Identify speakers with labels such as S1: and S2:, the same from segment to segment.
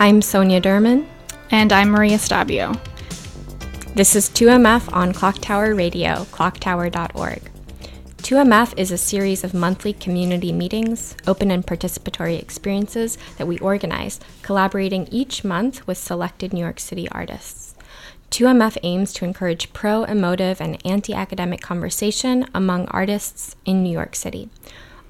S1: I'm Sonia Durman.
S2: And I'm Maria Stabio.
S1: This is 2MF on Clocktower Radio, clocktower.org. 2MF is a series of monthly community meetings, open and participatory experiences that we organize, collaborating each month with selected New York City artists. 2MF aims to encourage pro emotive and anti academic conversation among artists in New York City.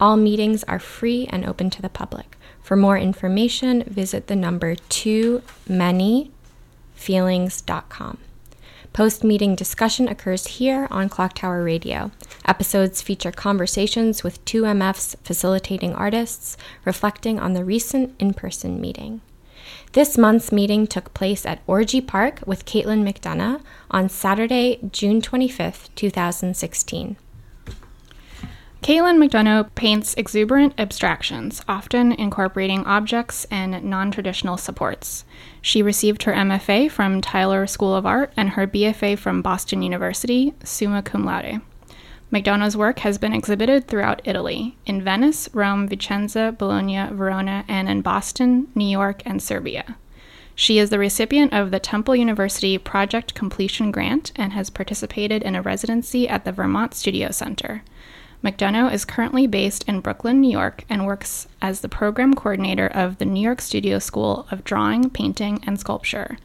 S1: All meetings are free and open to the public. For more information, visit the number too 2manyfeelings.com. Post meeting discussion occurs here on Clocktower Radio. Episodes feature conversations with 2MF's facilitating artists, reflecting on the recent in person meeting. This month's meeting took place at Orgy Park with Caitlin McDonough on Saturday, June 25th, 2016.
S2: Caitlin McDonough paints exuberant abstractions, often incorporating objects and non traditional supports. She received her MFA from Tyler School of Art and her BFA from Boston University, summa cum laude. McDonough's work has been exhibited throughout Italy, in Venice, Rome, Vicenza, Bologna, Verona, and in Boston, New York, and Serbia. She is the recipient of the Temple University Project Completion Grant and has participated in a residency at the Vermont Studio Center. McDonough is currently based in Brooklyn, New York, and works as the program coordinator of the New York Studio School of Drawing, Painting, and Sculpture.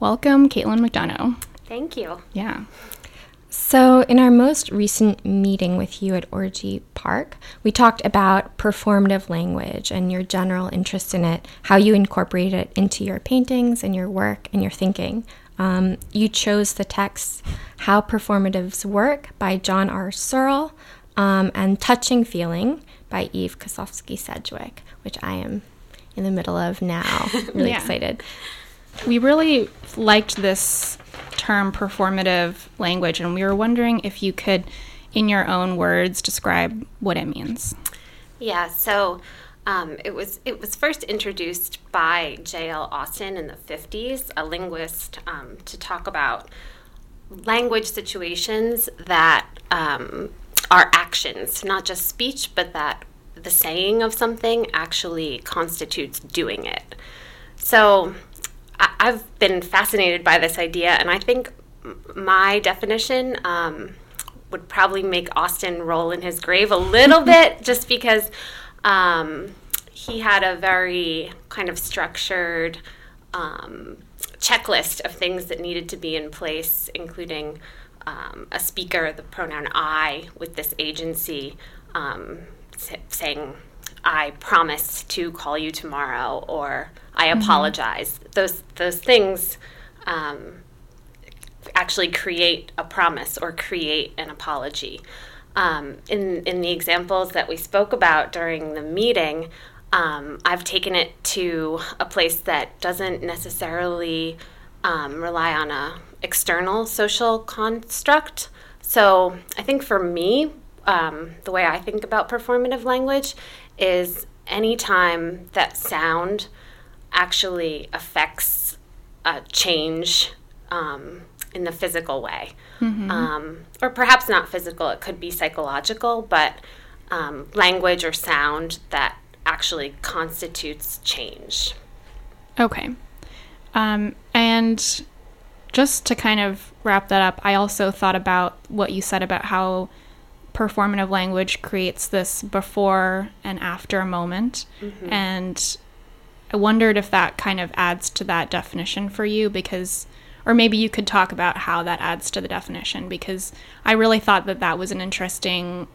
S2: Welcome, Caitlin McDonough.
S3: Thank you.
S2: Yeah.
S1: So, in our most recent meeting with you at Orgy Park, we talked about performative language and your general interest in it, how you incorporate it into your paintings and your work and your thinking. Um, you chose the text How Performatives Work by John R. Searle um, and Touching Feeling by Eve Kosofsky Sedgwick, which I am in the middle of now. Really
S2: Yeah.
S1: excited.
S2: We really liked this term performative language, and we were wondering if you could, in your own words, describe what it means.
S3: Yeah, so um, it was it was first introduced by J.L. Austin in the 50s, a linguist, um, to talk about language situations that um, are actions, not just speech, but that the saying of something actually constitutes doing it. So I- I've been fascinated by this idea, and I think m- my definition um, would probably make Austin roll in his grave a little bit, just because um, he had a very kind of structured um, checklist of things that needed to be in place, including um, a speaker, the pronoun I, with this agency, um, sa- saying, I promise to call you tomorrow, or I apologize. Those, those things um, actually create a promise or create an apology. Um, in, in the examples that we spoke about during the meeting, um, I've taken it to a place that doesn't necessarily um, rely on a external social construct. So I think for me, um, the way I think about performative language is anytime that sound actually affects a change um, in the physical way. Um, or perhaps not physical, it could be psychological, but um, language or sound that actually constitutes change.
S2: Okay. Um, and just to kind of wrap that up, I also thought about what you said about how performative language creates this before and after moment. Mm-hmm. And I wondered if that kind of adds to that definition for you because, or maybe you could talk about how that adds to the definition because I really thought that that was an interesting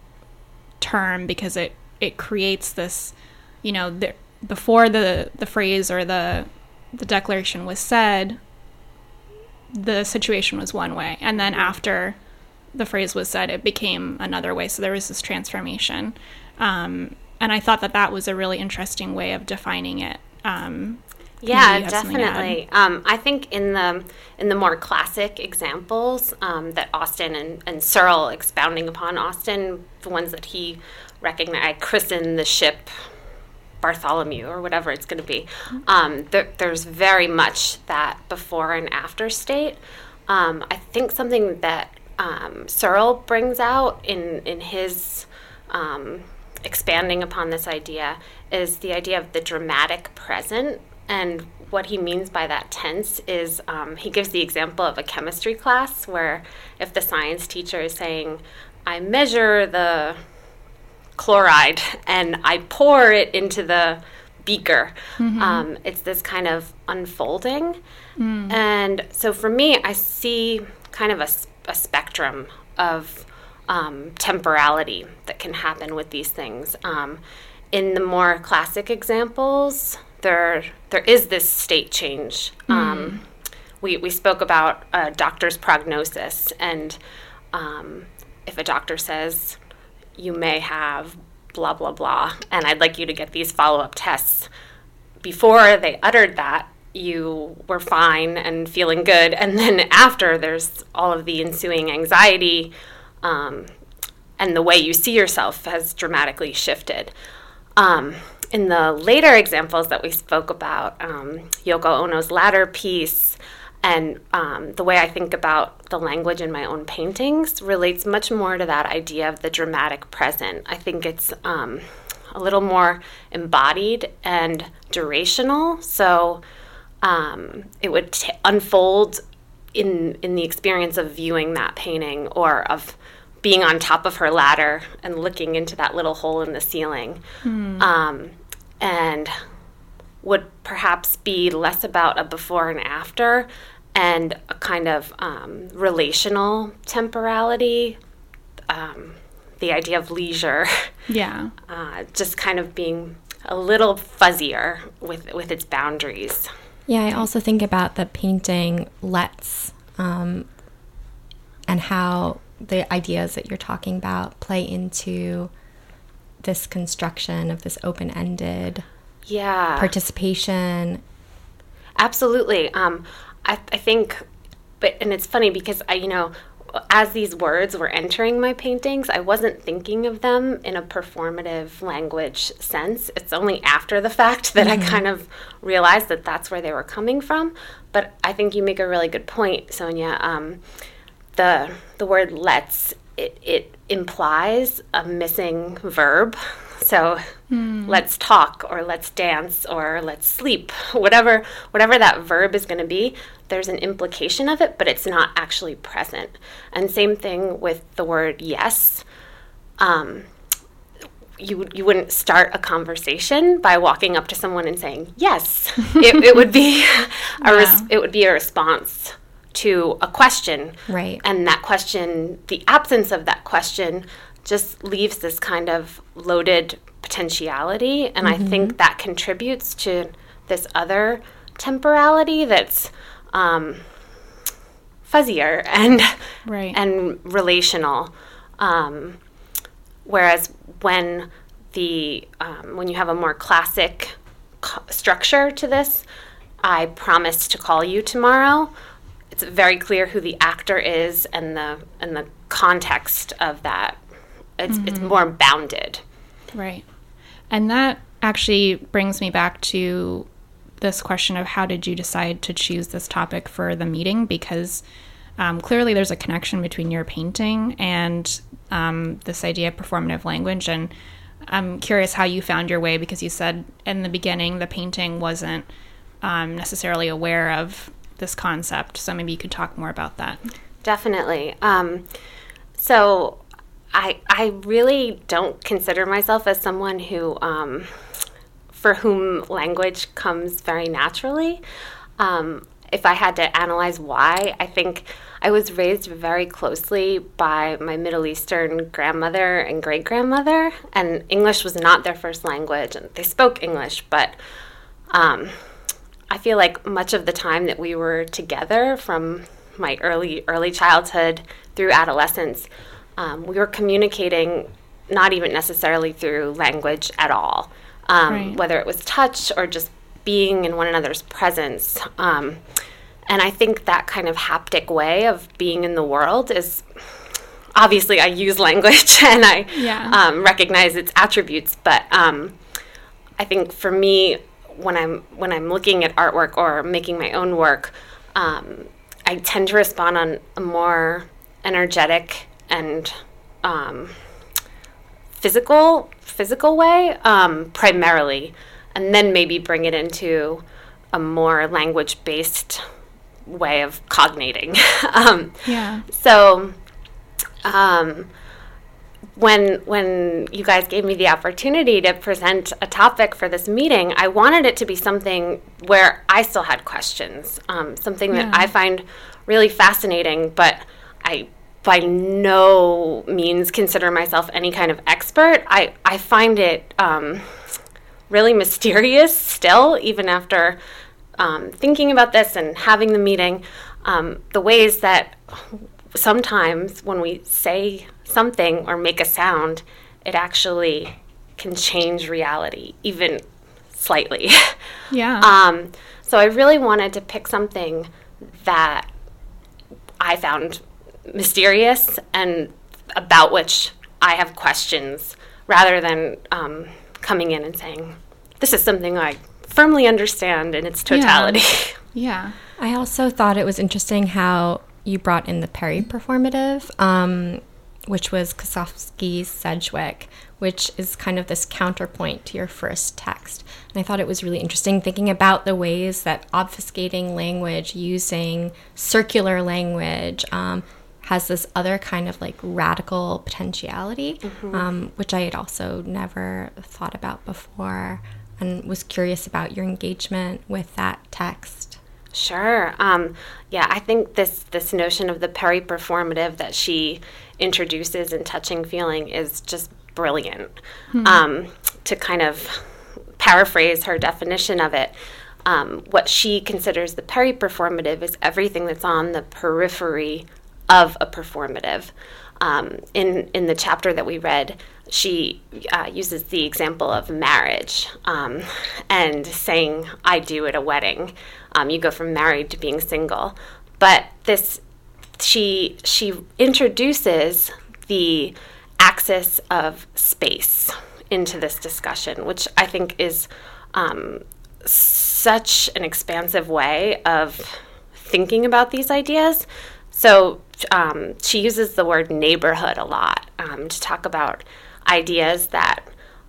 S2: term because it, it creates this, you know, the, before the, the phrase or the, the declaration was said, the situation was one way. And then after the phrase was said, it became another way. So there was this transformation. Um, and I thought that that was a really interesting way of defining it. Um,
S3: Yeah,
S2: maybe you have something to add.
S3: definitely. Um, I think in the in the more classic examples um, that Austin and, and Searle expounding upon Austin, the ones that he recognized, I christened the ship Bartholomew or whatever it's going to be. Um, there, there's very much that before and after state. Um, I think something that um, Searle brings out in in his um, expanding upon this idea is the idea of the dramatic present And what he means by that tense is um, he gives the example of a chemistry class where if the science teacher is saying, I measure the chloride and I pour it into the beaker. Mm-hmm. Um, it's this kind of unfolding. Mm. And so for me, I see kind of a, a spectrum of um, temporality that can happen with these things. Um, in the more classic examples, there there is this state change. Mm. we, we spoke about a doctor's prognosis, and um, if a doctor says you may have blah, blah, blah, and I'd like you to get these follow up tests. Before they uttered that, you were fine and feeling good. And then after, there's all of the ensuing anxiety, um, and the way you see yourself has dramatically shifted. Um, in the later examples that we spoke about, um, Yoko Ono's ladder piece, and um, the way I think about the language in my own paintings relates much more to that idea of the dramatic present. I think it's um, a little more embodied and durational. So um, it would t- unfold in in the experience of viewing that painting or of being on top of her ladder and looking into that little hole in the ceiling. Hmm. Um, and would perhaps be less about a before and after and a kind of um, relational temporality, um, the idea of leisure.
S2: Yeah.
S3: Uh, just kind of being a little fuzzier with, with its boundaries.
S1: Yeah, I also think about the painting Let's um, and how the ideas that you're talking about play into this construction of this open ended
S3: yeah
S1: participation
S3: absolutely um, I, I think, but and it's funny because I, you know, as these words were entering my paintings, I wasn't thinking of them in a performative language sense. It's only after the fact that mm-hmm. I kind of realized that that's where they were coming from. But I think you make a really good point, Sonia. Um, the the word "let's" it, it implies a missing verb so mm. let's talk or let's dance or let's sleep. Whatever whatever that verb is going to be, there's an implication of it, but it's not actually present. And same thing with the word yes. Um, you you wouldn't start a conversation by walking up to someone and saying yes. it, it would be a yeah. res- it would be a response to a question,
S1: right?
S3: And that question, the absence of that question, just leaves this kind of loaded potentiality. And mm-hmm. I think that contributes to this other temporality that's um, fuzzier and
S2: right.
S3: and relational. Um, whereas when the um, when you have a more classic co- structure to this, I promise to call you tomorrow. It's very clear who the actor is and the and the context of that it's, mm-hmm. it's more bounded.
S2: Right. And that actually brings me back to this question of how did you decide to choose this topic for the meeting? Because um, clearly there's a connection between your painting and um, this idea of performative language. And I'm curious how you found your way because you said in the beginning the painting wasn't um, necessarily aware of this concept. So maybe you could talk more about that.
S3: Definitely. Um, so I I really don't consider myself as someone who um, for whom language comes very naturally. Um, if I had to analyze why, I think I was raised very closely by my Middle Eastern grandmother and great grandmother, and English was not their first language, and they spoke English, but um, I feel like much of the time that we were together from my early early childhood through adolescence um, we were communicating not even necessarily through language at all, um, right. whether it was touch or just being in one another's presence. Um, and I think that kind of haptic way of being in the world is obviously I use language and I yeah. Um, recognize its attributes, but um, I think for me, when I'm when I'm looking at artwork or making my own work, um, I tend to respond on a more energetic and um, physical physical way um, primarily, and then maybe bring it into a more language based way of cognating. um,
S2: Yeah.
S3: so, um, when when you guys gave me the opportunity to present a topic for this meeting, I wanted it to be something where I still had questions, um, something
S2: Yeah.
S3: that I find really fascinating, but I by no means consider myself any kind of expert. I I find it um, really mysterious still, even after um, thinking about this and having the meeting. Um, the ways that sometimes when we say something or make a sound, it actually can change reality, even slightly.
S2: Yeah.
S3: um, so I really wanted to pick something that I found mysterious and about which I have questions rather than um, coming in and saying, this is something I firmly understand in its totality.
S2: yeah.
S1: I also thought it was interesting how you brought in the peri-performative, um, which was Kosofsky's Sedgwick, which is kind of this counterpoint to your first text. And I thought it was really interesting thinking about the ways that obfuscating language using circular language um, has this other kind of like radical potentiality, um, which I had also never thought about before and was curious about your engagement with that text.
S3: Sure. Um, yeah, I think this this notion of the peri-performative that she introduces in touching feeling is just brilliant. Um, to kind of paraphrase her definition of it, um, what she considers the peri-performative is everything that's on the periphery of a performative. Um, in in the chapter that we read, she uh, uses the example of marriage um, and saying "I do" at a wedding. Um, you go from married to being single, but this she she introduces the axis of space into this discussion, which I think is um, such an expansive way of thinking about these ideas. So um, she uses the word neighborhood a lot um, to talk about ideas that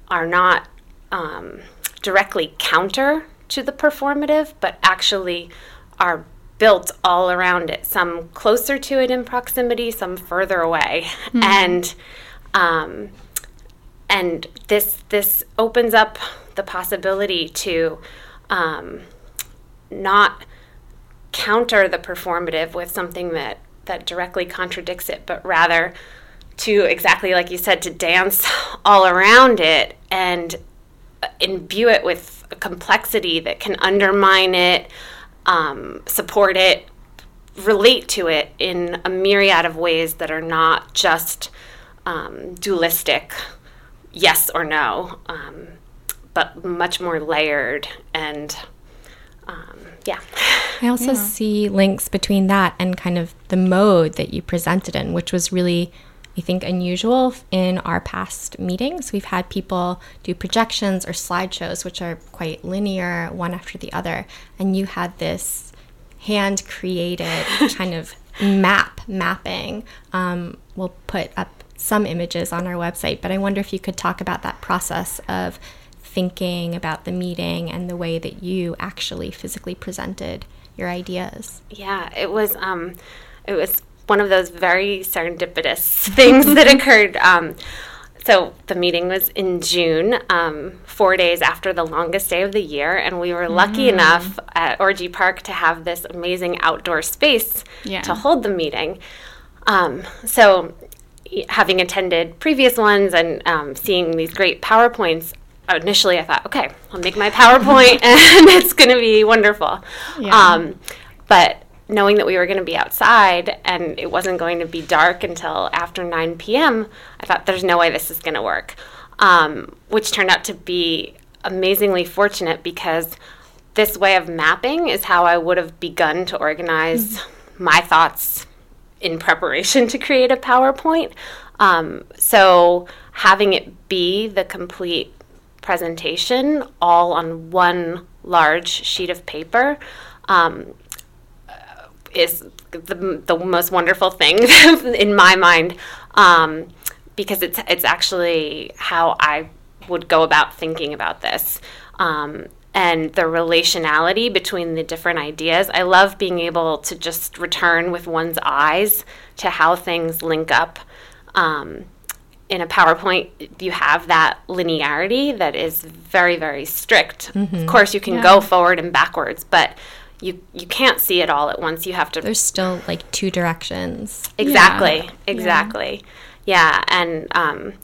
S3: are not um, directly counter to the performative, but actually are built all around it. Some closer to it in proximity, some further away, and um, and this this opens up the possibility to um, not counter the performative with something that that directly contradicts it, but rather to exactly like you said to dance all around it and imbue it with a complexity that can undermine it, um, support it, relate to it in a myriad of ways that are not just um, dualistic, yes or no, um, but much more layered and um, yeah.
S1: I also see links between that and kind of the mode that you presented in, which was really, I think, unusual in our past meetings. We've had people do projections or slideshows, which are quite linear, one after the other. And you had this hand created kind of map mapping. Um, we'll put up some images on our website, but I wonder if you could talk about that process of thinking about the meeting and the way that you actually physically presented your ideas.
S3: Yeah, it was um, it was one of those very serendipitous things that occurred. Um, so the meeting was in June, um, four days after the longest day of the year, and we were lucky enough at Orgy Park to have this amazing outdoor space
S2: Yeah.
S3: to hold the meeting. Um, so, having attended previous ones and um, seeing these great PowerPoints, initially I thought, okay, I'll make my PowerPoint and it's going to be wonderful.
S2: Yeah.
S3: Um, but knowing that we were going to be outside and it wasn't going to be dark until after 9 p.m., I thought there's no way this is going to work. Um, which turned out to be amazingly fortunate because this way of mapping is how I would have begun to organize my thoughts in preparation to create a PowerPoint. Um, so having it be the complete presentation all on one large sheet of paper um, is the, the most wonderful thing in my mind um, because it's it's actually how I would go about thinking about this. Um, and the relationality between the different ideas. I love being able to just return with one's eyes to how things link up. Um, in a PowerPoint, you have that linearity that is very, very strict. Of course, you can
S2: Yeah.
S3: go forward and backwards, but you you can't see it all at once. You have to
S1: There's still like two directions.
S3: Exactly.
S2: Yeah.
S3: Exactly. Yeah. And um,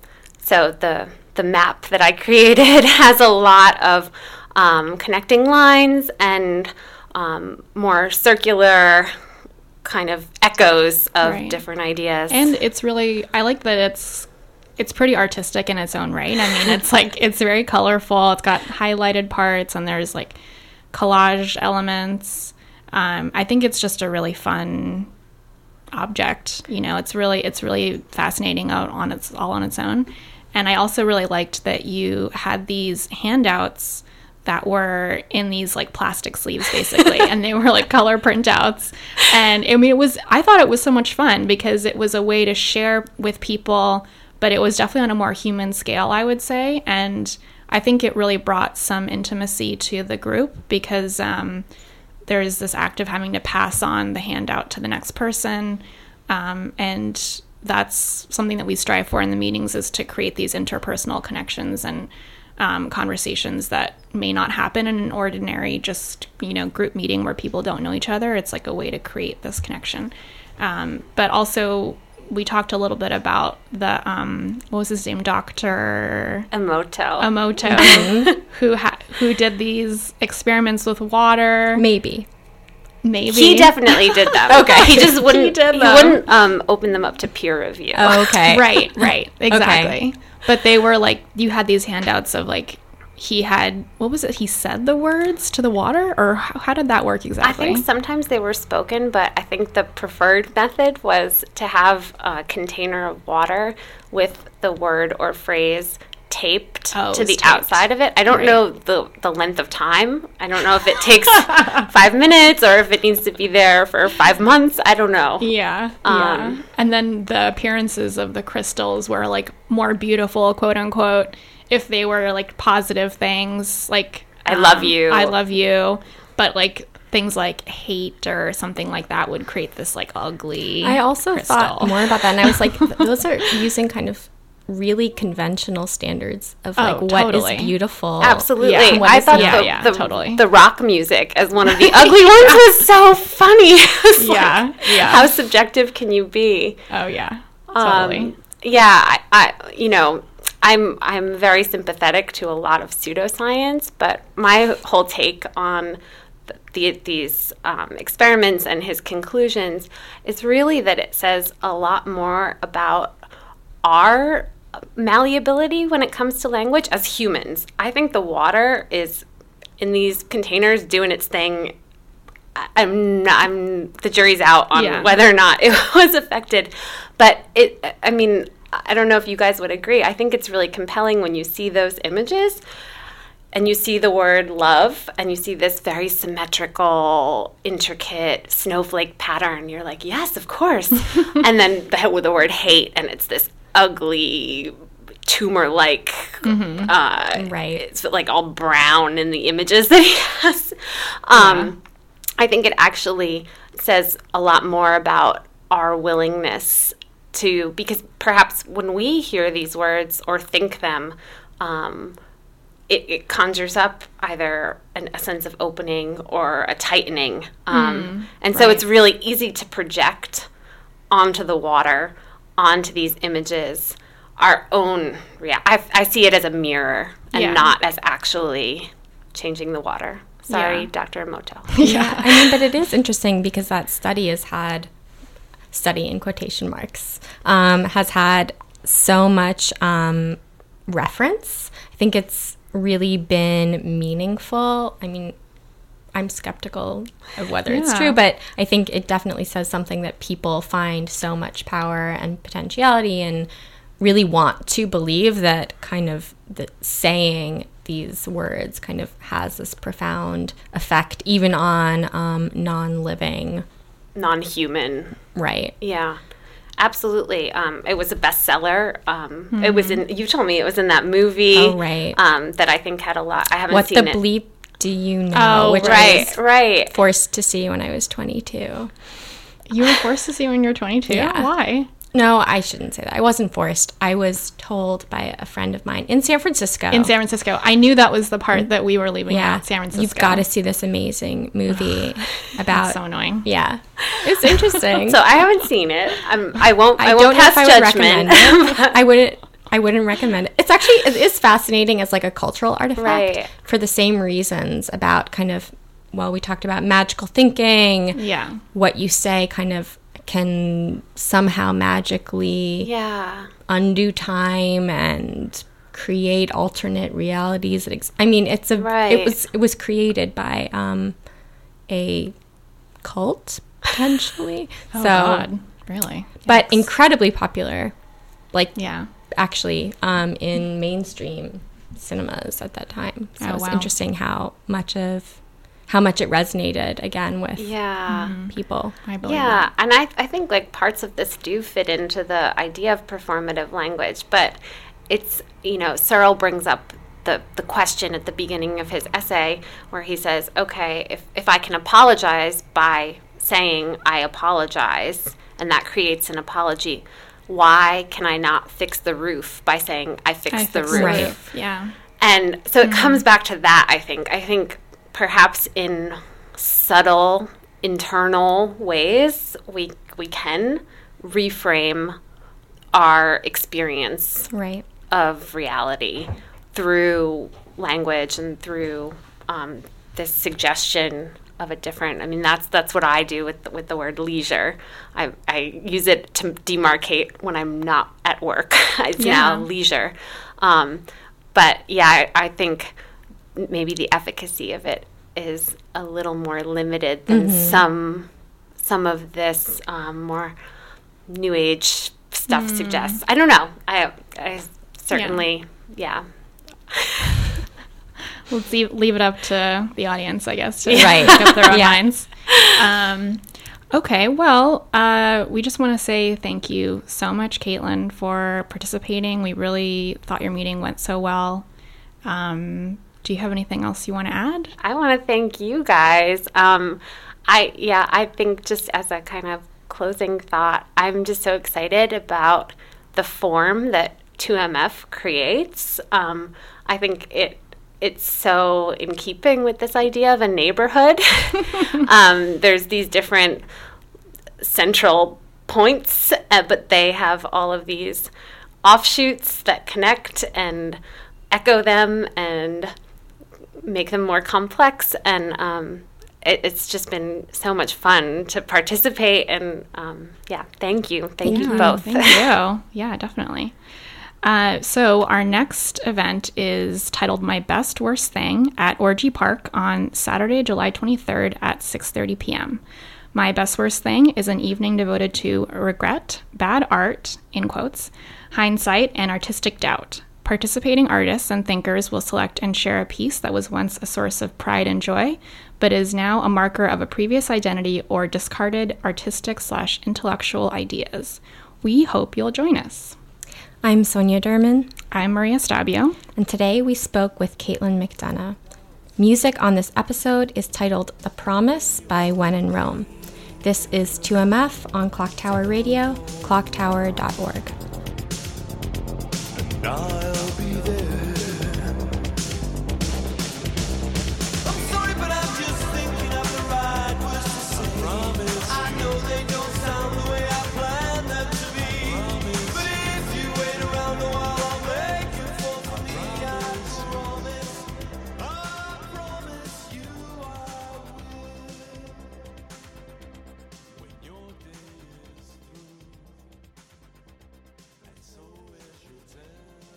S3: so the the map that I created has a lot of um, connecting lines and um, more circular kind of echoes of
S2: Right.
S3: different ideas.
S2: And it's really I like that it's it's pretty artistic in its own right. I mean, it's like it's very colorful. It's got highlighted parts and there's like collage elements. Um, I think it's just a really fun object. You know, it's really it's really fascinating out on its all on its own. And I also really liked that you had these handouts that were in these like plastic sleeves basically and they were like color printouts and i mean it was i thought it was so much fun because it was a way to share with people but it was definitely on a more human scale i would say. And i think it really brought some intimacy to the group because um, there's this act of having to pass on the handout to the next person. Um, and that's something that we strive for in the meetings is to create these interpersonal connections and um, conversations that may not happen in an ordinary just you know group meeting where people don't know each other. It's like a way to create this connection. Um, but also we talked a little bit about the um, what was his name dr
S3: Emoto.
S2: Emoto, who ha- who did these experiments with water.
S1: Maybe.
S2: Maybe
S3: he definitely did them. okay. He just wouldn't.
S2: did
S3: he wouldn't um, open them up to peer review.
S1: Oh, okay.
S2: right, right, exactly. But they were like you had these handouts of like he had what was it? He said the words to the water, or how, how did that work exactly?
S3: I think sometimes they were spoken, but I think the preferred method was to have a container of water with the word or phrase taped
S2: Oh,
S3: to the
S2: taped.
S3: outside of it. I don't
S2: Right.
S3: know the, the length of time. I don't know if it takes five minutes or if it needs to be there for five months. I don't know.
S2: Yeah, yeah.
S3: Um,
S2: And then the appearances of the crystals were like more beautiful, quote unquote, if they were like positive things, like um,
S3: I love you.
S2: I love you. But like things like hate or something like that would create this like ugly.
S1: I also
S2: crystal.
S1: thought more about that, and I was like, those are using kind of really conventional standards of like
S2: Oh,
S1: what is
S2: totally.
S1: beautiful.
S3: Absolutely.
S2: Yeah.
S3: I thought
S1: not.
S3: the,
S2: Yeah,
S3: the,
S2: totally.
S3: the rock music as one of the ugly ones was so funny. It's like,
S2: Yeah, yeah.
S3: How subjective can you be?
S2: Oh yeah,
S3: Um,
S2: totally.
S3: yeah, I, I, you know, I'm I'm very sympathetic to a lot of pseudoscience, but my whole take on the, these um, experiments and his conclusions is really that it says a lot more about our malleability when it comes to language as humans. I think the water is in these containers doing its thing I'm not, I'm the jury's out on
S2: Yeah.
S3: whether or not it was affected, but it I mean I don't know if you guys would agree. I think it's really compelling when you see those images and you see the word love and you see this very symmetrical, intricate snowflake pattern. You're like, yes, of course. and then the, with the word hate and it's this ugly tumor like uh,
S1: Right.
S3: it's like all brown in the images that he has. Um, I think it actually says a lot more about our willingness to, because perhaps when we hear these words or think them, um, it, it conjures up either an, a sense of opening or a tightening. Um, and so
S2: right.
S3: it's really easy to project onto the water, onto these images, our own rea I, I see it as a mirror and
S2: Yeah.
S3: not as actually changing the water. Sorry,
S2: Yeah.
S3: Dr. Emoto.
S1: Yeah, I mean, but it is interesting because that study has had study in quotation marks um, has had so much um, reference. I think it's really been meaningful. I mean, I'm skeptical of whether it's true, but I think it definitely says something that people find so much power and potentiality and really want to believe that kind of the saying these words kind of has this profound effect even on um, non-living
S3: Non human.
S1: right
S3: Yeah. Absolutely. Um, it was a bestseller. Um, It was in, you told me it was in that movie
S1: Oh, right.
S3: um, that I think had a lot. I haven't
S1: what the
S3: seen it.
S1: bleep Do You Know?
S2: Oh,
S1: which I
S3: Right,
S1: was
S3: right.
S1: forced to see when I was 22.
S2: You were forced to see when you were 22?
S1: Yeah.
S2: Why?
S1: No, I shouldn't say that. I wasn't forced. I was told by a friend of mine in San Francisco.
S2: In San Francisco. I knew that was the part that we were leaving
S1: yeah,
S2: out, San Francisco.
S1: You've got to see this amazing movie about.
S2: so annoying.
S1: yeah, it's interesting.
S3: So I haven't seen it. I'm, I won't. I,
S1: I
S3: won't
S1: don't
S3: pass
S1: if I would
S3: judgment.
S1: recommend it. I wouldn't. I wouldn't recommend it. It's actually it is fascinating as like a cultural artifact
S3: Right.
S1: for the same reasons about kind of well we talked about magical thinking.
S2: Yeah.
S1: What you say kind of can somehow magically
S3: yeah.
S1: undo time and create alternate realities. That ex- I mean, it's a
S3: Right.
S1: it was it was created by um, a cult potentially.
S2: Oh,
S1: so,
S2: God. Really?
S1: but
S2: Yikes.
S1: incredibly popular, like
S2: Yeah.
S1: actually um, in mainstream cinemas at that time. So
S2: Oh,
S1: it's
S2: wow.
S1: interesting how much of how much it resonated again with
S3: Yeah. Mm-hmm.
S1: people.
S2: I believe
S3: Yeah, and I, I think like parts of this do fit into the idea of performative language, but it's you know Searle brings up the the question at the beginning of his essay where he says, okay, if if I can apologize by saying I apologize, and that creates an apology, why can I not fix the roof by saying I fixed
S2: I
S3: the
S2: fixed
S3: roof?
S1: Right.
S2: roof. Yeah.
S3: And so it mm-hmm. comes back to that, I think. I think perhaps in subtle internal ways we we can reframe our experience
S1: Right.
S3: of reality through language and through um, this suggestion of a different. I mean, that's that's what I do with the, with the word leisure. I, I use it to demarcate when I'm not at work. it's
S2: Yeah.
S3: now leisure. Um, but yeah, I, I think maybe the efficacy of it is a little more limited than some some of this um, more new age stuff suggests. I don't know. I I certainly yeah.
S2: Let's leave, leave it up to the audience, I guess, to
S1: Right.
S2: make up their own
S1: Yeah.
S2: minds. Um, okay, well, uh, we just want to say thank you so much, Caitlin, for participating. We really thought your meeting went so well. Um, do you have anything else you want to add?
S3: I want to thank you guys. Um, I yeah, I think just as a kind of closing thought, I'm just so excited about the form that 2MF creates. Um, I think it it's so in keeping with this idea of a neighborhood. um, there's these different central points, uh, but they have all of these offshoots that connect and echo them and make them more complex. And um, it, it's just been so much fun to participate. And um, yeah, thank you. Thank you both.
S2: Thank you. Yeah, definitely. Uh, so our next event is titled "My Best Worst Thing" at Orgy Park on Saturday, July 23rd at 6:30 p.m. My Best Worst Thing is an evening devoted to regret, bad art (in quotes), hindsight, and artistic doubt. Participating artists and thinkers will select and share a piece that was once a source of pride and joy, but is now a marker of a previous identity or discarded artistic slash intellectual ideas. We hope you'll join us.
S1: I'm Sonia Derman,
S2: I'm Maria Stabio.
S1: and today we spoke with Caitlin McDonough. Music on this episode is titled The Promise by When in Rome. This is 2MF on Clock Tower Radio, clocktower.org.
S4: I'll